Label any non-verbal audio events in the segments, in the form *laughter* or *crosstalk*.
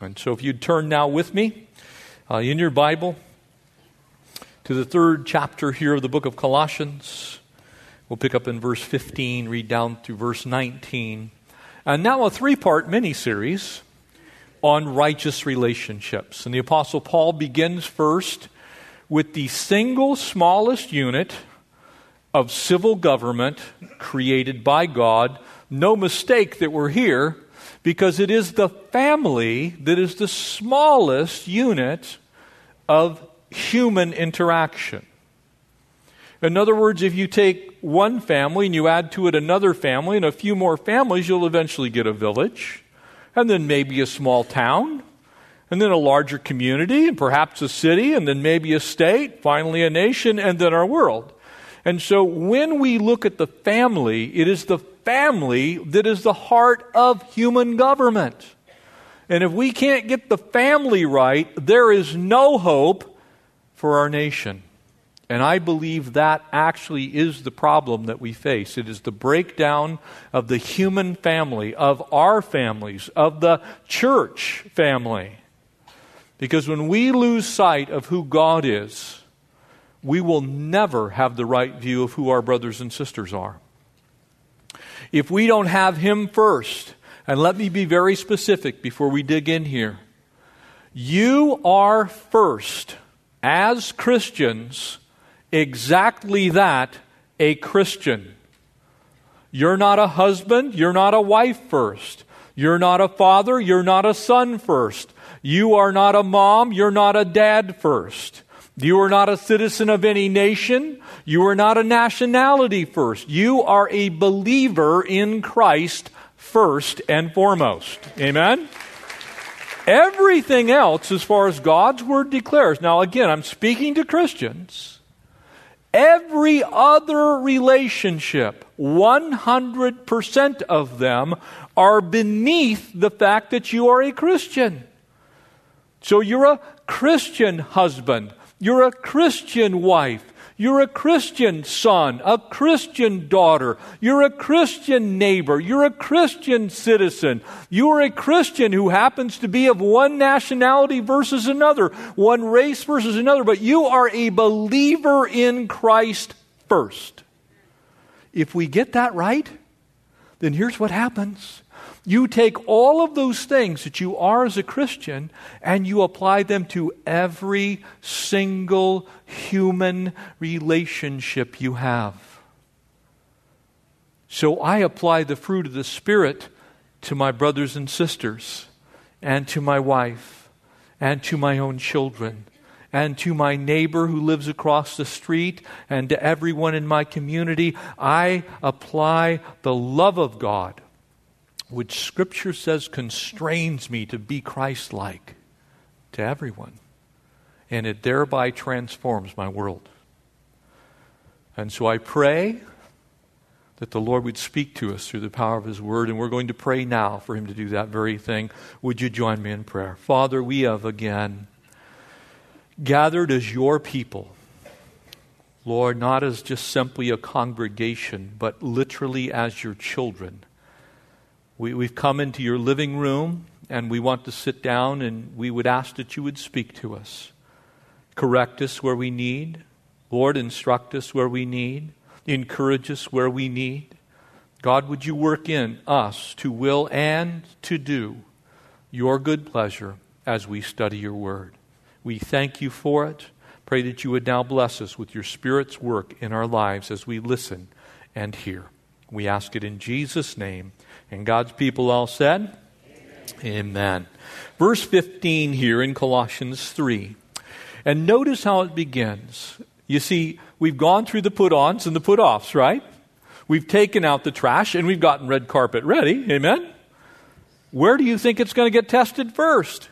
And so, if you'd turn now with me uh, in your Bible to the third chapter here of the book of Colossians, we'll pick up in verse 15, read down through verse 19. And now, a three part mini series on righteous relationships. And the Apostle Paul begins first with the single smallest unit of civil government created by God. No mistake that we're here because it is the family that is the smallest unit of human interaction. In other words, if you take one family and you add to it another family and a few more families, you'll eventually get a village, and then maybe a small town, and then a larger community, and perhaps a city, and then maybe a state, finally a nation, and then our world. And so when we look at the family, it is the family that is the heart of human government. And if we can't get the family right, there is no hope for our nation. And I believe that actually is the problem that we face. It is the breakdown of the human family, of our families, of the church family. Because when we lose sight of who God is, we will never have the right view of who our brothers and sisters are if we don't have Him first, and let me be very specific before we dig in here. You are first, as Christians, exactly that a Christian. You're not a husband, you're not a wife first. You're not a father, you're not a son first. You are not a mom, you're not a dad first. You are not a citizen of any nation. You are not a nationality first. You are a believer in Christ first and foremost. Amen? Everything else, as far as God's Word declares, now again, I'm speaking to Christians. Every other relationship, 100% of them, are beneath the fact that you are a Christian. So you're a Christian husband. You're a Christian wife. You're a Christian son, a Christian daughter. You're a Christian neighbor. You're a Christian citizen. You're a Christian who happens to be of one nationality versus another, one race versus another, but you are a believer in Christ first. If we get that right, then here's what happens you take all of those things that you are as a Christian and you apply them to every single human relationship you have. So I apply the fruit of the Spirit to my brothers and sisters, and to my wife, and to my own children, and to my neighbor who lives across the street, and to everyone in my community. I apply the love of God which Scripture says constrains me to be Christ like to everyone. And it thereby transforms my world. And so I pray that the Lord would speak to us through the power of His Word, and we're going to pray now for Him to do that very thing. Would you join me in prayer? Father, we have again gathered as your people. Lord, not as just simply a congregation, but literally as your children. We, we've come into your living room and we want to sit down and we would ask that you would speak to us. Correct us where we need. Lord, instruct us where we need. Encourage us where we need. God, would you work in us to will and to do your good pleasure as we study your word? We thank you for it. Pray that you would now bless us with your Spirit's work in our lives as we listen and hear. We ask it in Jesus' name. And God's people all said, Amen. Amen. Verse 15 here in Colossians 3. And notice how it begins. You see, we've gone through the put ons and the put offs, right? We've taken out the trash and we've gotten red carpet ready. Amen? Where do you think it's going to get tested first?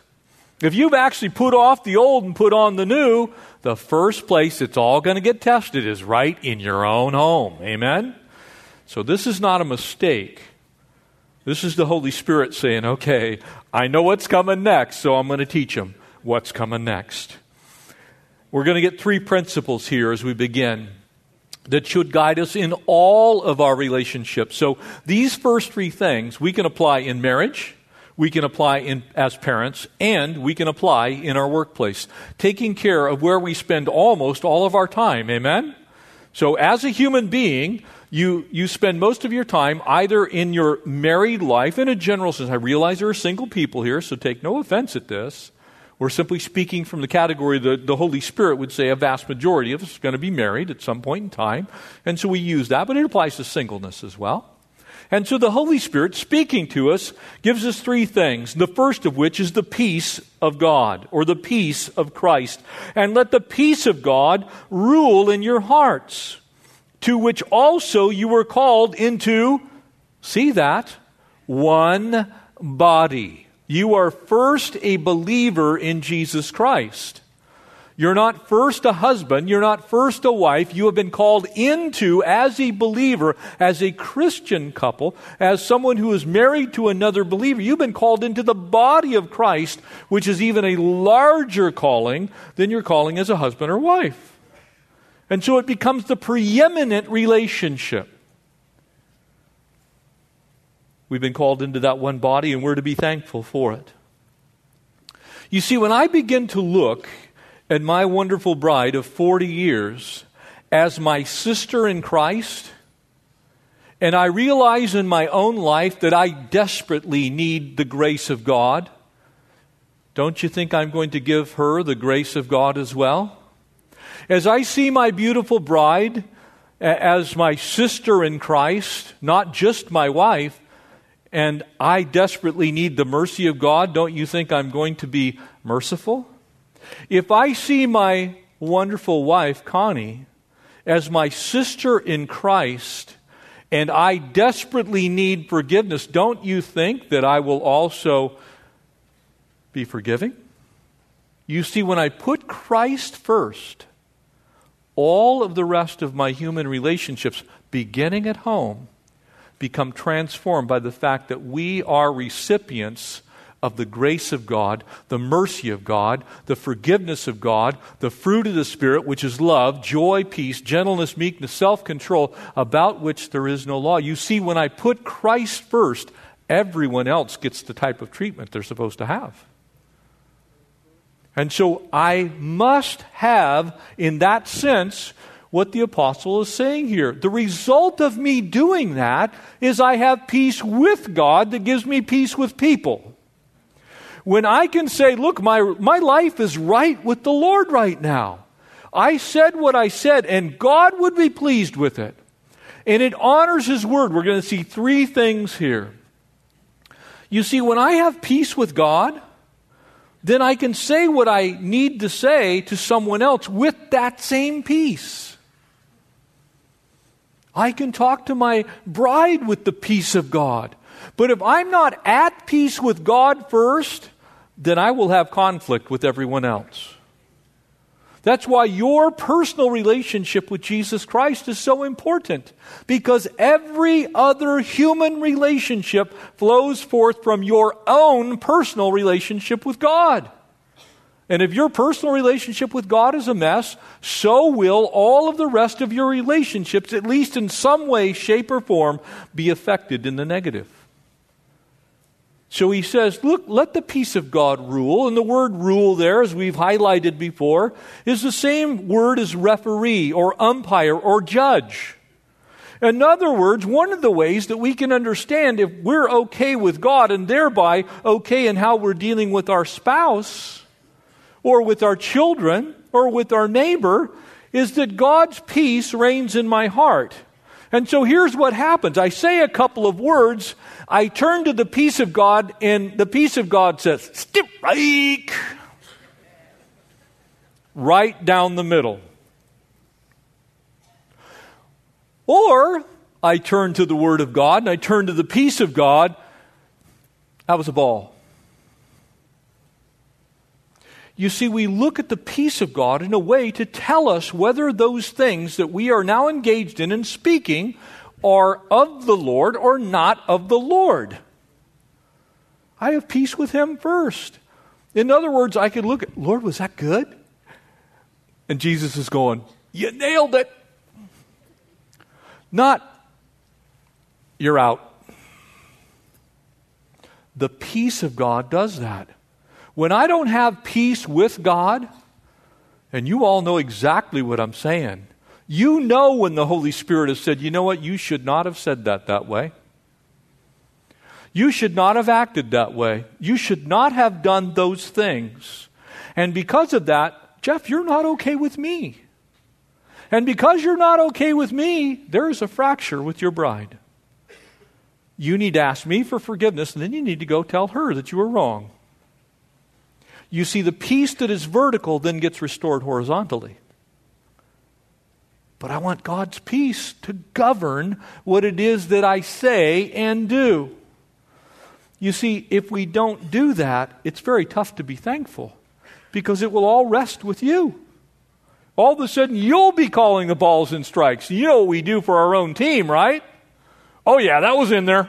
If you've actually put off the old and put on the new, the first place it's all going to get tested is right in your own home. Amen? So this is not a mistake. This is the Holy Spirit saying, okay, I know what's coming next, so I'm going to teach them what's coming next. We're going to get three principles here as we begin that should guide us in all of our relationships. So these first three things we can apply in marriage, we can apply in, as parents, and we can apply in our workplace. Taking care of where we spend almost all of our time. Amen? So, as a human being, you, you spend most of your time either in your married life, in a general sense. I realize there are single people here, so take no offense at this. We're simply speaking from the category that the Holy Spirit would say a vast majority of us are going to be married at some point in time. And so we use that, but it applies to singleness as well. And so the Holy Spirit speaking to us gives us three things. The first of which is the peace of God or the peace of Christ. And let the peace of God rule in your hearts, to which also you were called into, see that, one body. You are first a believer in Jesus Christ. You're not first a husband, you're not first a wife. You have been called into, as a believer, as a Christian couple, as someone who is married to another believer. You've been called into the body of Christ, which is even a larger calling than your calling as a husband or wife. And so it becomes the preeminent relationship. We've been called into that one body, and we're to be thankful for it. You see, when I begin to look at my wonderful bride of 40 years as my sister in Christ, and I realize in my own life that I desperately need the grace of God, don't you think I'm going to give her the grace of God as well? As I see my beautiful bride as my sister in Christ, not just my wife, and I desperately need the mercy of God, don't you think I'm going to be merciful? If I see my wonderful wife, Connie, as my sister in Christ, and I desperately need forgiveness, don't you think that I will also be forgiving? You see, when I put Christ first, all of the rest of my human relationships, beginning at home, become transformed by the fact that we are recipients of the grace of God, the mercy of God, the forgiveness of God, the fruit of the Spirit, which is love, joy, peace, gentleness, meekness, self control, about which there is no law. You see, when I put Christ first, everyone else gets the type of treatment they're supposed to have. And so I must have, in that sense, what the apostle is saying here. The result of me doing that is I have peace with God that gives me peace with people when I can say, look, my, my life is right with the Lord right now. I said what I said, and God would be pleased with it. And it honors His word. We're going to see three things here. You see, when I have peace with God, then I can say what I need to say to someone else with that same peace. I can talk to my bride with the peace of God. But if I'm not at peace with God first, then I will have conflict with everyone else. That's why your personal relationship with Jesus Christ is so important. Because every other human relationship flows forth from your own personal relationship with God. And if your personal relationship with God is a mess, so will all of the rest of your relationships, at least in some way, shape, or form, be affected in the negative. So he says, Look, let the peace of God rule. And the word rule there, as we've highlighted before, is the same word as referee or umpire or judge. In other words, one of the ways that we can understand if we're okay with God and thereby okay in how we're dealing with our spouse or with our children or with our neighbor is that God's peace reigns in my heart. And so here's what happens I say a couple of words, I turn to the peace of God, and the peace of God says, strike right down the middle. Or I turn to the Word of God and I turn to the peace of God. That was a ball. You see, we look at the peace of God in a way to tell us whether those things that we are now engaged in and speaking are of the Lord or not of the Lord. I have peace with Him first. In other words, I could look at, Lord, was that good? And Jesus is going, You nailed it. Not, you're out. The peace of God does that. When I don't have peace with God, and you all know exactly what I'm saying, you know when the Holy Spirit has said, you know what, you should not have said that that way. You should not have acted that way. You should not have done those things. And because of that, Jeff, you're not okay with me. And because you're not okay with me, there is a fracture with your bride. You need to ask me for forgiveness, and then you need to go tell her that you were wrong. You see, the peace that is vertical then gets restored horizontally. But I want God's peace to govern what it is that I say and do. You see, if we don't do that, it's very tough to be thankful because it will all rest with you. All of a sudden, you'll be calling the balls and strikes. You know what we do for our own team, right? Oh, yeah, that was in there.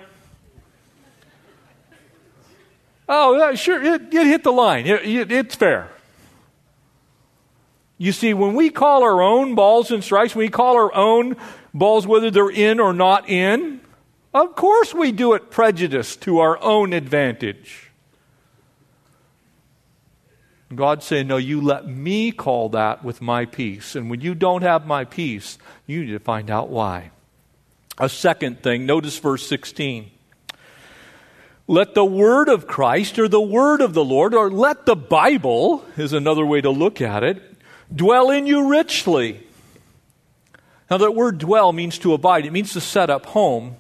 Oh, sure, it, it hit the line. It, it, it's fair. You see, when we call our own balls and strikes, we call our own balls whether they're in or not in, of course, we do it prejudiced to our own advantage. God saying, No, you let me call that with my peace. And when you don't have my peace, you need to find out why. A second thing, notice verse 16. Let the word of Christ or the word of the Lord, or let the Bible, is another way to look at it, dwell in you richly. Now, that word dwell means to abide, it means to set up home.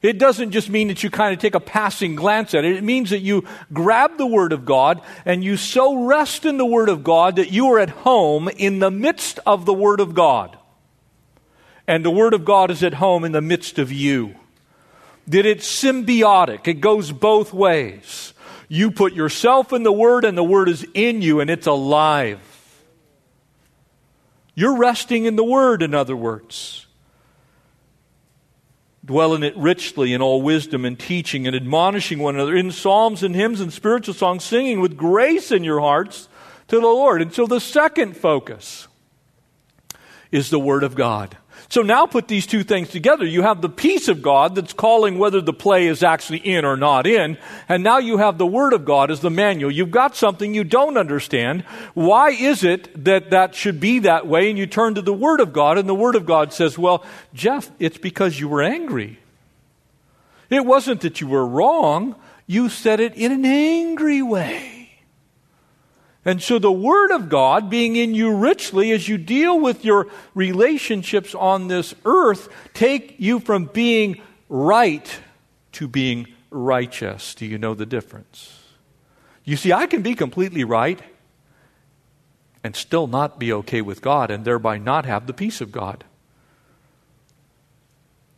It doesn't just mean that you kind of take a passing glance at it. It means that you grab the Word of God and you so rest in the Word of God that you are at home in the midst of the Word of God. And the Word of God is at home in the midst of you. That it's symbiotic, it goes both ways. You put yourself in the Word, and the Word is in you, and it's alive. You're resting in the Word, in other words. Dwell in it richly in all wisdom and teaching and admonishing one another in psalms and hymns and spiritual songs, singing with grace in your hearts to the Lord. And so the second focus is the Word of God. So now put these two things together. You have the peace of God that's calling whether the play is actually in or not in. And now you have the Word of God as the manual. You've got something you don't understand. Why is it that that should be that way? And you turn to the Word of God, and the Word of God says, Well, Jeff, it's because you were angry. It wasn't that you were wrong, you said it in an angry way. And so the Word of God being in you richly as you deal with your relationships on this earth, take you from being right to being righteous. Do you know the difference? You see, I can be completely right and still not be okay with God and thereby not have the peace of God.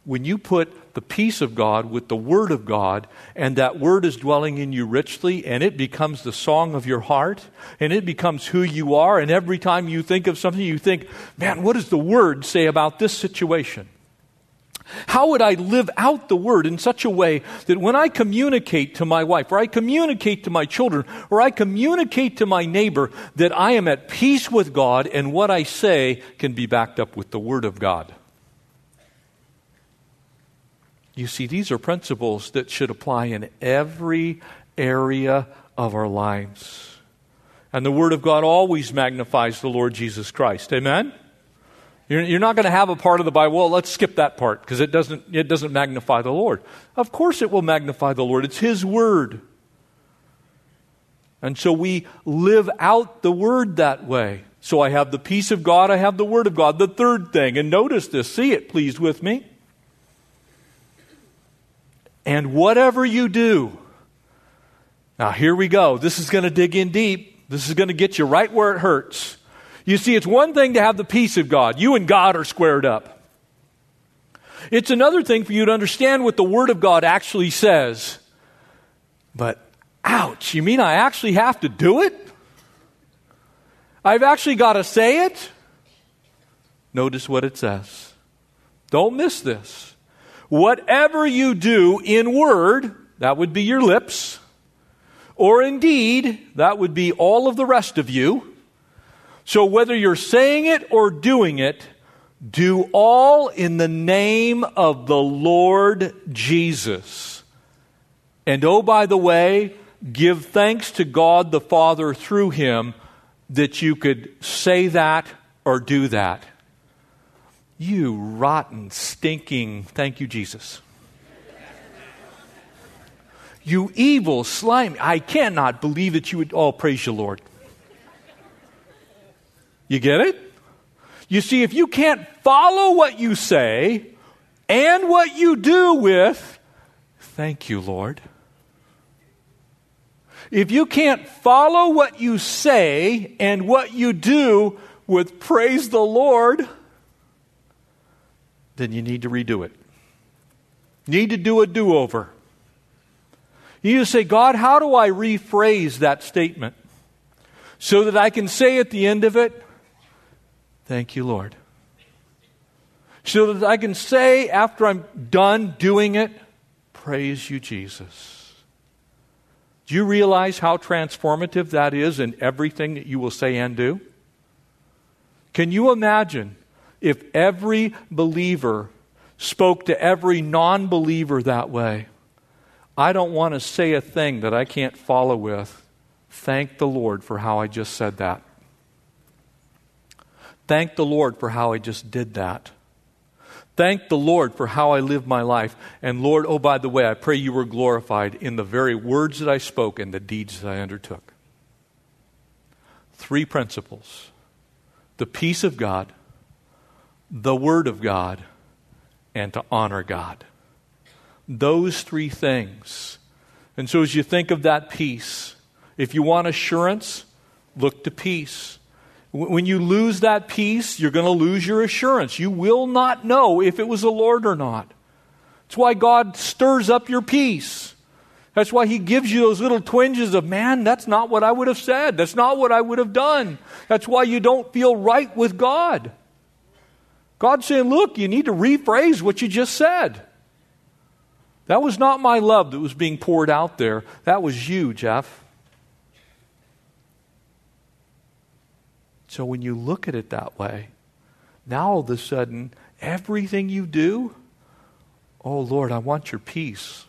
When you put the peace of God with the Word of God, and that Word is dwelling in you richly, and it becomes the song of your heart, and it becomes who you are, and every time you think of something, you think, man, what does the Word say about this situation? How would I live out the word in such a way that when I communicate to my wife, or I communicate to my children, or I communicate to my neighbor, that I am at peace with God and what I say can be backed up with the word of God? You see, these are principles that should apply in every area of our lives. And the Word of God always magnifies the Lord Jesus Christ. Amen? You're, not going to have a part of the Bible, well, let's skip that part because it doesn't, it doesn't magnify the Lord. Of course, it will magnify the Lord. It's His Word. And so we live out the Word that way. So I have the peace of God, I have the Word of God. The third thing, and notice this, see it, please, with me. And whatever you do, now here we go. This is going to dig in deep. This is going to get you right where it hurts. You see, it's one thing to have the peace of God. You and God are squared up. It's another thing for you to understand what the Word of God actually says. But, ouch, you mean I actually have to do it? I've actually got to say it? Notice what it says. Don't miss this whatever you do in word, that would be your lips, or in deed, that would be all of the rest of you. So whether you're saying it or doing it, do all in the name of the Lord Jesus. And oh, by the way, give thanks to God the Father through him that you could say that or do that. You rotten, stinking, thank you, Jesus. You evil, slimy, I cannot believe that you would, oh, praise you, Lord. You get it? You see, if you can't follow what you say and what you do with, thank you, Lord. If you can't follow what you say and what you do with praise the Lord, then you need to redo it. Need to do a do over. You need to say, God, how do I rephrase that statement so that I can say at the end of it, Thank you, Lord. So that I can say after I'm done doing it, Praise you, Jesus. Do you realize how transformative that is in everything that you will say and do? Can you imagine if every believer spoke to every non believer that way? I don't want to say a thing that I can't follow with. Thank the Lord for how I just said that. Thank the Lord for how I just did that. Thank the Lord for how I live my life. And Lord, oh, by the way, I pray you were glorified in the very words that I spoke and the deeds that I undertook. Three principles the peace of God, the Word of God, and to honor God. Those three things. And so, as you think of that peace, if you want assurance, look to peace. When you lose that peace, you're going to lose your assurance. You will not know if it was the Lord or not. That's why God stirs up your peace. That's why He gives you those little twinges of, man, that's not what I would have said. That's not what I would have done. That's why you don't feel right with God. God's saying, look, you need to rephrase what you just said. That was not my love that was being poured out there. That was you, Jeff. So when you look at it that way, now all of a sudden, everything you do, oh Lord, I want your peace.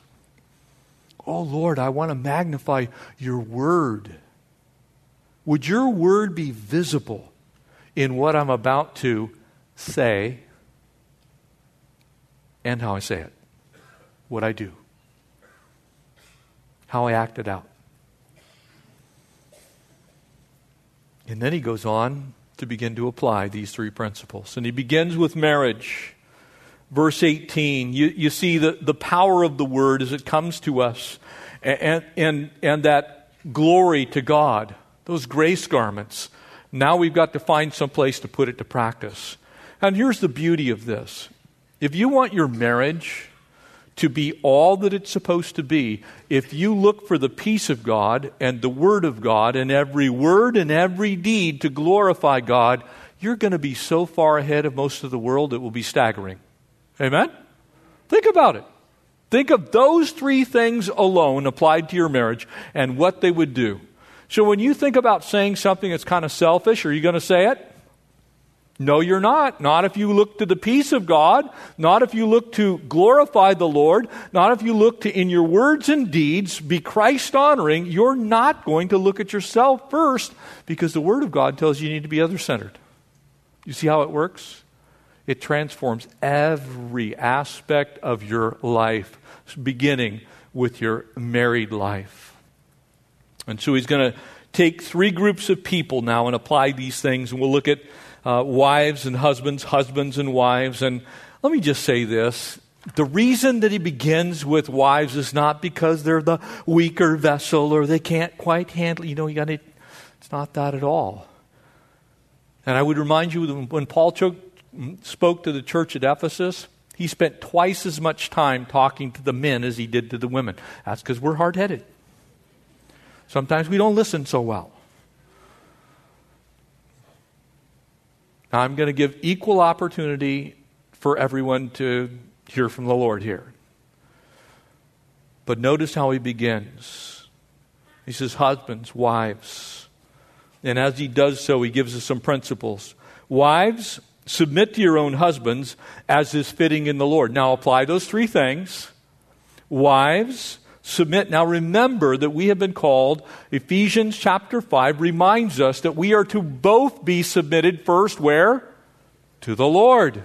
Oh Lord, I want to magnify your word. Would your word be visible in what I'm about to say and how I say it? What I do, how I act it out. And then he goes on to begin to apply these three principles. And he begins with marriage. Verse 18, you, you see the, the power of the word as it comes to us, and, and, and that glory to God, those grace garments. Now we've got to find some place to put it to practice. And here's the beauty of this if you want your marriage to be all that it's supposed to be, if you look for the peace of God and the Word of God and every word and every deed to glorify God, you're going to be so far ahead of most of the world it will be staggering. Amen? Think about it. Think of those three things alone applied to your marriage and what they would do. So when you think about saying something that's kind of selfish, are you going to say it? No, you're not. Not if you look to the peace of God, not if you look to glorify the Lord, not if you look to, in your words and deeds, be Christ honoring. You're not going to look at yourself first because the Word of God tells you you need to be other centered. You see how it works? It transforms every aspect of your life, beginning with your married life. And so he's going to take three groups of people now and apply these things, and we'll look at uh, wives and husbands, husbands and wives. And let me just say this. The reason that he begins with wives is not because they're the weaker vessel or they can't quite handle you know you got to it's not that at all. And i would remind you when paul spoke to the church at ephesus he spent twice as much time talking to the men as he did to the women. That's because we're hard-headed. Sometimes we don't listen so well I'm going to give equal opportunity for everyone to hear from the Lord here. But notice how he begins. He says, Husbands, wives. And as he does so, he gives us some principles. Wives, submit to your own husbands as is fitting in the Lord. Now, apply those three things. Wives, submit. Now remember that we have been called, Ephesians chapter 5 reminds us that we are to both be submitted first where? To the Lord.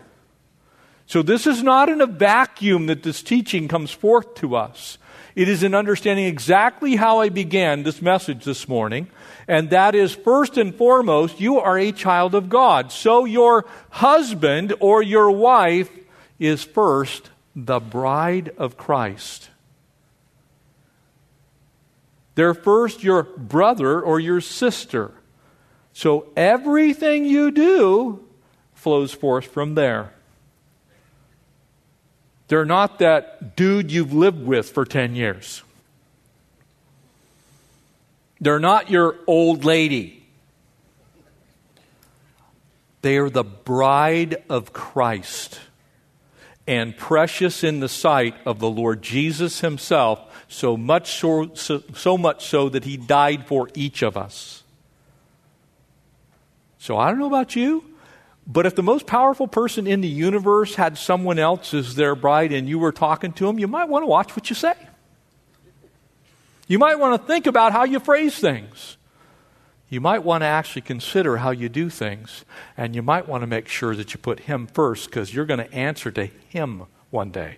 So this is not in a vacuum that this teaching comes forth to us. It is in understanding exactly how I began this message this morning. And that is first and foremost, you are a child of God. So your husband or your wife is first the bride of Christ. They're first your brother or your sister. So everything you do flows forth from there. They're not that dude you've lived with for 10 years. They're not your old lady. They are the bride of Christ and precious in the sight of the Lord Jesus himself, so much so, so, so, much so that he died for each of us. So I don't know about you, but if the most powerful person in the universe had someone else as their bride and you were talking to him, you might want to watch what you say. You might want to think about how you phrase things. You might want to actually consider how you do things. And you might want to make sure that you put Him first because you're going to answer to Him one day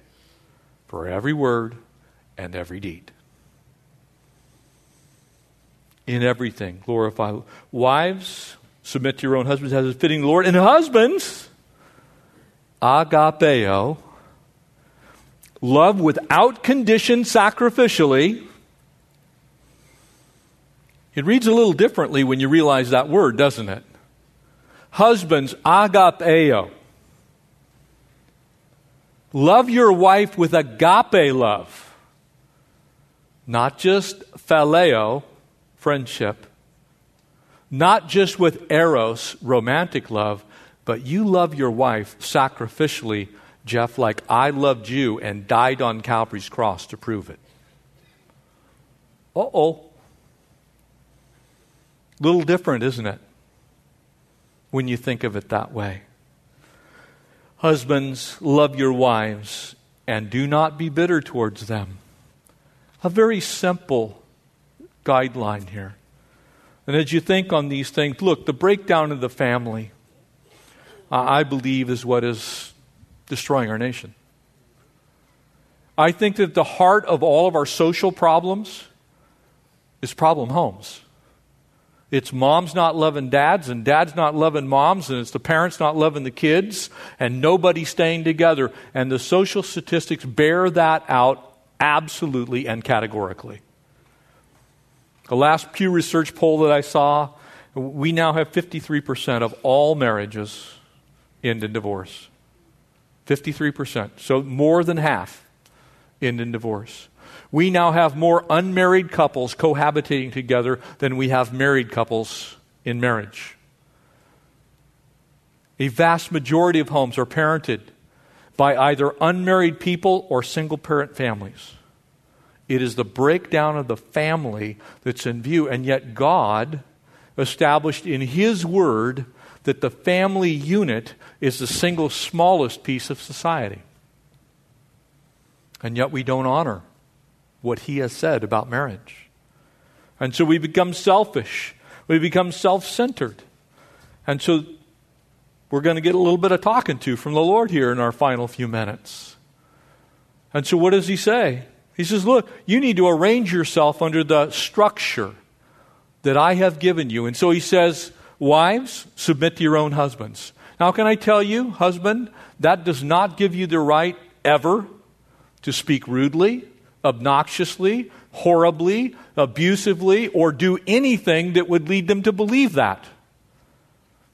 for every word and every deed. In everything, glorify. Wives, Submit to your own husbands as is fitting the Lord. And husbands, agapeo, love without condition sacrificially. It reads a little differently when you realize that word, doesn't it? Husbands, agapeo. Love your wife with agape love. Not just phileo, friendship, not just with eros, romantic love, but you love your wife sacrificially, Jeff, like I loved you and died on Calvary's cross to prove it. Uh oh. Little different, isn't it? When you think of it that way. Husbands, love your wives and do not be bitter towards them. A very simple guideline here. And as you think on these things, look, the breakdown of the family, uh, I believe, is what is destroying our nation. I think that the heart of all of our social problems is problem homes. It's moms not loving dads, and dads not loving moms, and it's the parents not loving the kids, and nobody staying together. And the social statistics bear that out absolutely and categorically. The last Pew Research poll that I saw, we now have 53% of all marriages end in divorce. 53%. So more than half end in divorce. We now have more unmarried couples cohabitating together than we have married couples in marriage. A vast majority of homes are parented by either unmarried people or single parent families. It is the breakdown of the family that's in view. And yet, God established in His Word that the family unit is the single smallest piece of society. And yet, we don't honor what He has said about marriage. And so we become selfish, we become self centered. And so we're going to get a little bit of talking to from the Lord here in our final few minutes. And so, what does He say? He says, Look, you need to arrange yourself under the structure that I have given you. And so he says, Wives, submit to your own husbands. Now, can I tell you, husband, that does not give you the right ever to speak rudely, obnoxiously, horribly, abusively, or do anything that would lead them to believe that.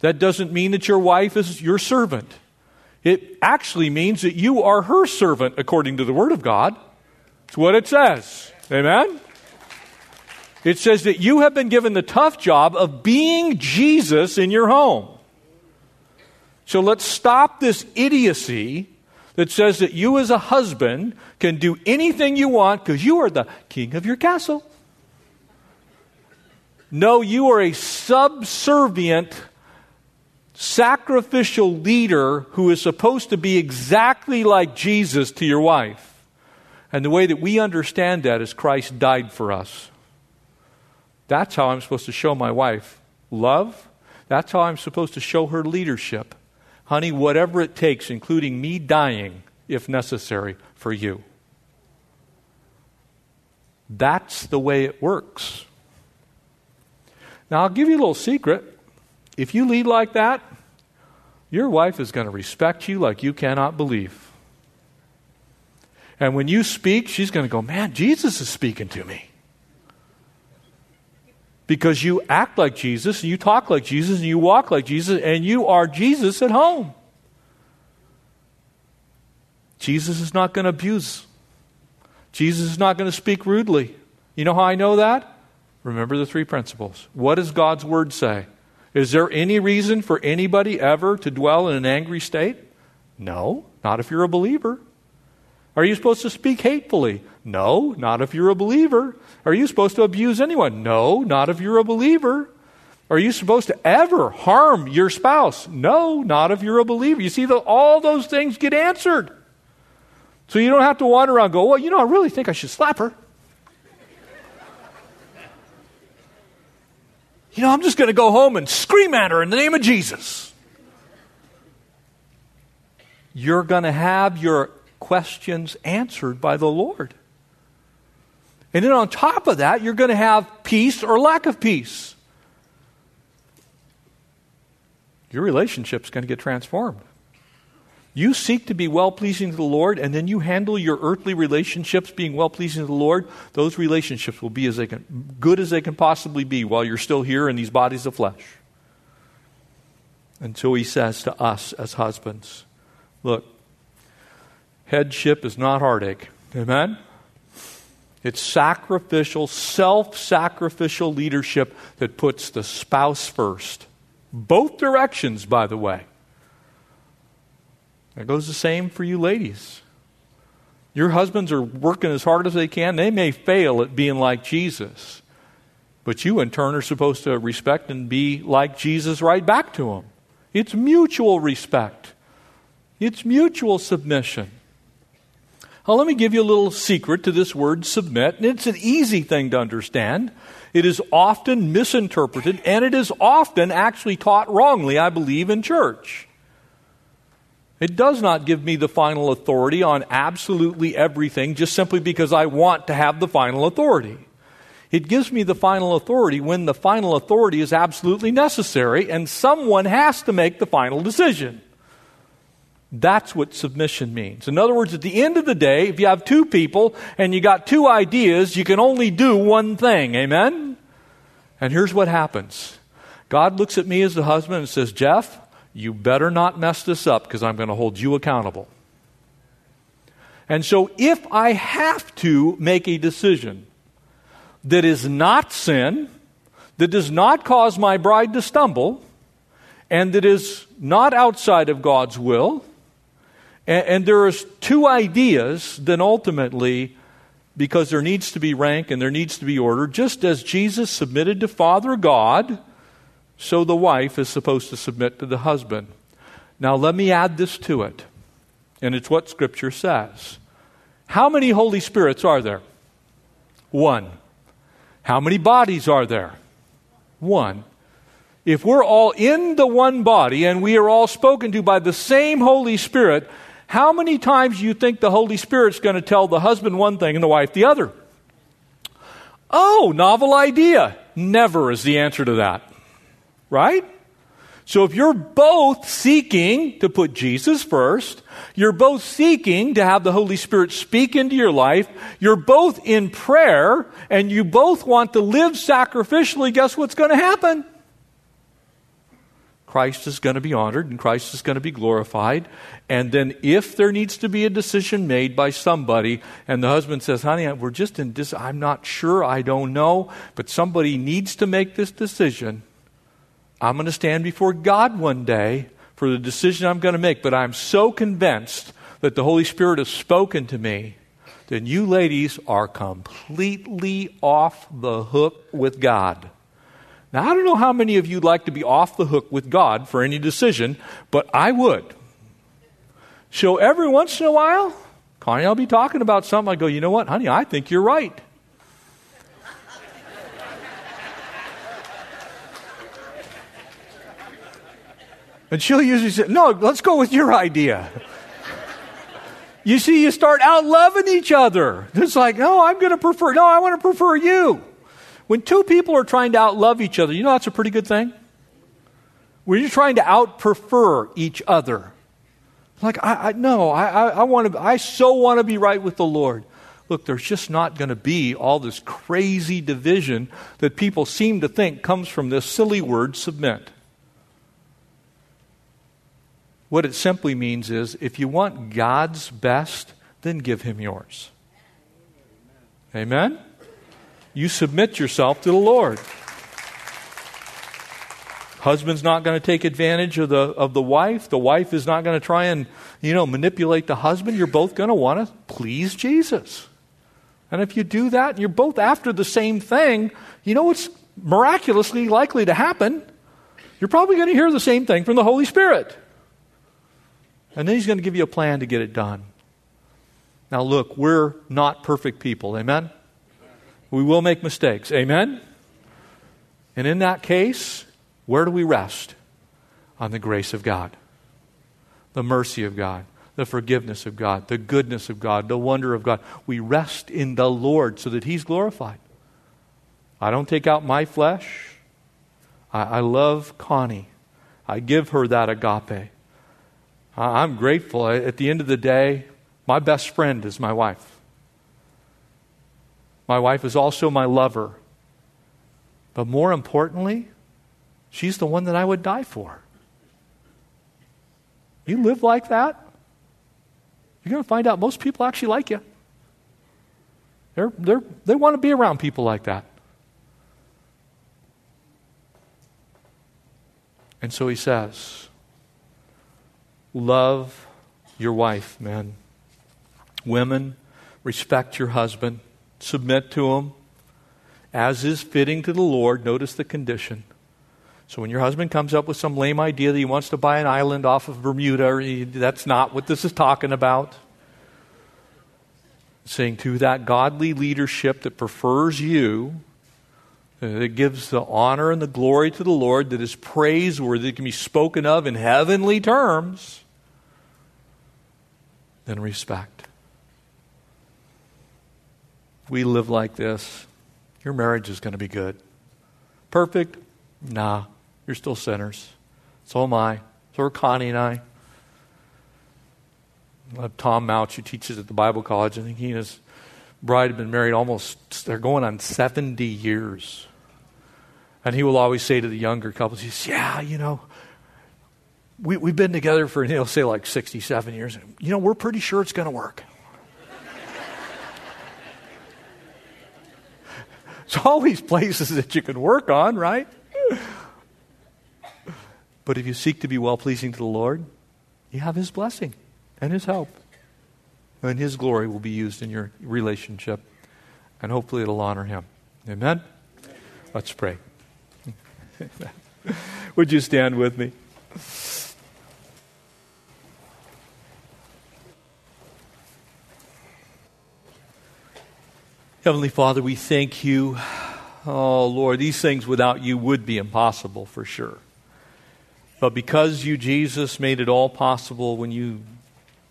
That doesn't mean that your wife is your servant. It actually means that you are her servant according to the Word of God. It's what it says. Amen? It says that you have been given the tough job of being Jesus in your home. So let's stop this idiocy that says that you, as a husband, can do anything you want because you are the king of your castle. No, you are a subservient, sacrificial leader who is supposed to be exactly like Jesus to your wife. And the way that we understand that is Christ died for us. That's how I'm supposed to show my wife love. That's how I'm supposed to show her leadership. Honey, whatever it takes, including me dying, if necessary, for you. That's the way it works. Now, I'll give you a little secret. If you lead like that, your wife is going to respect you like you cannot believe. And when you speak, she's going to go, Man, Jesus is speaking to me. Because you act like Jesus, and you talk like Jesus, and you walk like Jesus, and you are Jesus at home. Jesus is not going to abuse. Jesus is not going to speak rudely. You know how I know that? Remember the three principles. What does God's word say? Is there any reason for anybody ever to dwell in an angry state? No, not if you're a believer. Are you supposed to speak hatefully? No, not if you're a believer. Are you supposed to abuse anyone? No, not if you're a believer. Are you supposed to ever harm your spouse? No, not if you're a believer. You see, the, all those things get answered. So you don't have to wander around go, well, you know, I really think I should slap her. You know, I'm just going to go home and scream at her in the name of Jesus. You're going to have your questions answered by the Lord. And then on top of that, you're going to have peace or lack of peace. Your relationship's going to get transformed. You seek to be well pleasing to the Lord, and then you handle your earthly relationships being well pleasing to the Lord. Those relationships will be as they can, good as they can possibly be while you're still here in these bodies of flesh. Until he says to us as husbands, Look, headship is not heartache. Amen? It's sacrificial, self sacrificial leadership that puts the spouse first. Both directions, by the way. It goes the same for you ladies. Your husbands are working as hard as they can. They may fail at being like Jesus. But you, in turn, are supposed to respect and be like Jesus right back to him. It's mutual respect, it's mutual submission. Now, let me give you a little secret to this word submit. And it's an easy thing to understand. It is often misinterpreted, and it is often actually taught wrongly, I believe, in church. It does not give me the final authority on absolutely everything just simply because I want to have the final authority. It gives me the final authority when the final authority is absolutely necessary and someone has to make the final decision. That's what submission means. In other words, at the end of the day, if you have two people and you got two ideas, you can only do one thing. Amen? And here's what happens God looks at me as the husband and says, Jeff, you better not mess this up because I'm going to hold you accountable. And so, if I have to make a decision that is not sin, that does not cause my bride to stumble, and that is not outside of God's will, and, and there is two ideas, then ultimately, because there needs to be rank and there needs to be order, just as Jesus submitted to Father God so the wife is supposed to submit to the husband. Now, let me add this to it, and it's what Scripture says. How many Holy Spirits are there? One. How many bodies are there? One. If we're all in the one body and we are all spoken to by the same Holy Spirit, how many times do you think the Holy Spirit's going to tell the husband one thing and the wife the other? Oh, novel idea. Never is the answer to that. Right? So if you're both seeking to put Jesus first, you're both seeking to have the Holy Spirit speak into your life, you're both in prayer, and you both want to live sacrificially, guess what's going to happen? Christ is going to be honored and Christ is going to be glorified. And then, if there needs to be a decision made by somebody, and the husband says, Honey, we're just in this, I'm not sure, I don't know, but somebody needs to make this decision. I'm going to stand before God one day for the decision I'm going to make, but I'm so convinced that the Holy Spirit has spoken to me, then you ladies are completely off the hook with God. Now, I don't know how many of you'd like to be off the hook with God for any decision, but I would. So every once in a while, Connie, I'll be talking about something. I go, you know what, honey, I think you're right. and she'll usually say, no, let's go with your idea. you see, you start out loving each other. It's like, no, I'm going to prefer, no, I want to prefer you. When two people are trying to outlove each other, you know that's a pretty good thing? When you're trying to outprefer each other. Like, I, I no, I, I, I want to, I so want to be right with the Lord. Look, there's just not going to be all this crazy division that people seem to think comes from this silly word submit. What it simply means is if you want God's best, then give him yours. Amen? You submit yourself to the Lord. Husband's not going to take advantage of the, of the wife. The wife is not going to try and, you know, manipulate the husband. You're both going to want to please Jesus. And if you do that, and you're both after the same thing, you know what's miraculously likely to happen? You're probably going to hear the same thing from the Holy Spirit. And then He's going to give you a plan to get it done. Now, look, we're not perfect people. Amen? We will make mistakes. Amen? And in that case, where do we rest? On the grace of God, the mercy of God, the forgiveness of God, the goodness of God, the wonder of God. We rest in the Lord so that He's glorified. I don't take out my flesh. I, I love Connie. I give her that agape. I, I'm grateful. At the end of the day, my best friend is my wife. My wife is also my lover. But more importantly, She's the one that I would die for. You live like that, you're going to find out most people actually like you. They're, they're, they want to be around people like that. And so he says, Love your wife, men. Women, respect your husband, submit to him as is fitting to the Lord. Notice the condition. So when your husband comes up with some lame idea that he wants to buy an island off of Bermuda, that's not what this is talking about. Saying to that godly leadership that prefers you, uh, that gives the honor and the glory to the Lord, that is praiseworthy, that can be spoken of in heavenly terms, then respect. We live like this, your marriage is going to be good. Perfect? Nah. You're still sinners. So am I. So are Connie and I. I Tom Mouch, who teaches at the Bible College. I think he and his bride have been married almost, they're going on 70 years. And he will always say to the younger couples, he says, Yeah, you know, we, we've been together for, he'll say like 67 years. You know, we're pretty sure it's going to work. There's always places that you can work on, right? But if you seek to be well pleasing to the Lord, you have His blessing and His help. And His glory will be used in your relationship. And hopefully it'll honor Him. Amen? Let's pray. *laughs* Would you stand with me? Heavenly Father, we thank you. Oh, Lord, these things without you would be impossible for sure. But because you, Jesus, made it all possible when you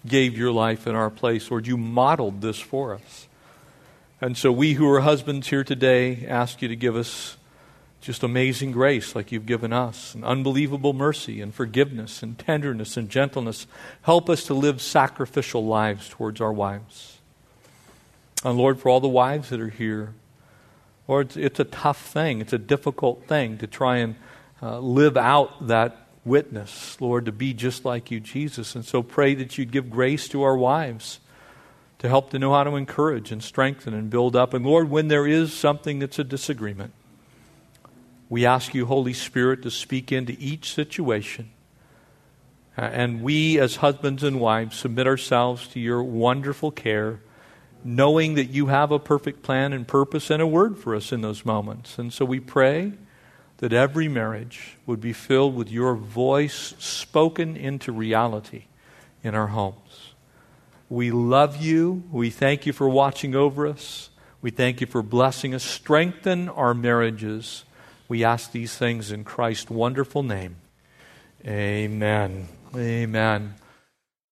gave your life in our place, Lord, you modeled this for us. And so we who are husbands here today ask you to give us just amazing grace like you've given us, and unbelievable mercy and forgiveness and tenderness and gentleness. Help us to live sacrificial lives towards our wives. And Lord, for all the wives that are here, Lord, it's, it's a tough thing. It's a difficult thing to try and uh, live out that witness, Lord, to be just like you, Jesus. And so pray that you'd give grace to our wives to help to know how to encourage and strengthen and build up. And Lord, when there is something that's a disagreement, we ask you, Holy Spirit, to speak into each situation. And we, as husbands and wives, submit ourselves to your wonderful care, knowing that you have a perfect plan and purpose and a word for us in those moments. And so we pray that every marriage would be filled with your voice spoken into reality in our homes. We love you. We thank you for watching over us. We thank you for blessing us. Strengthen our marriages. We ask these things in Christ's wonderful name. Amen. Amen.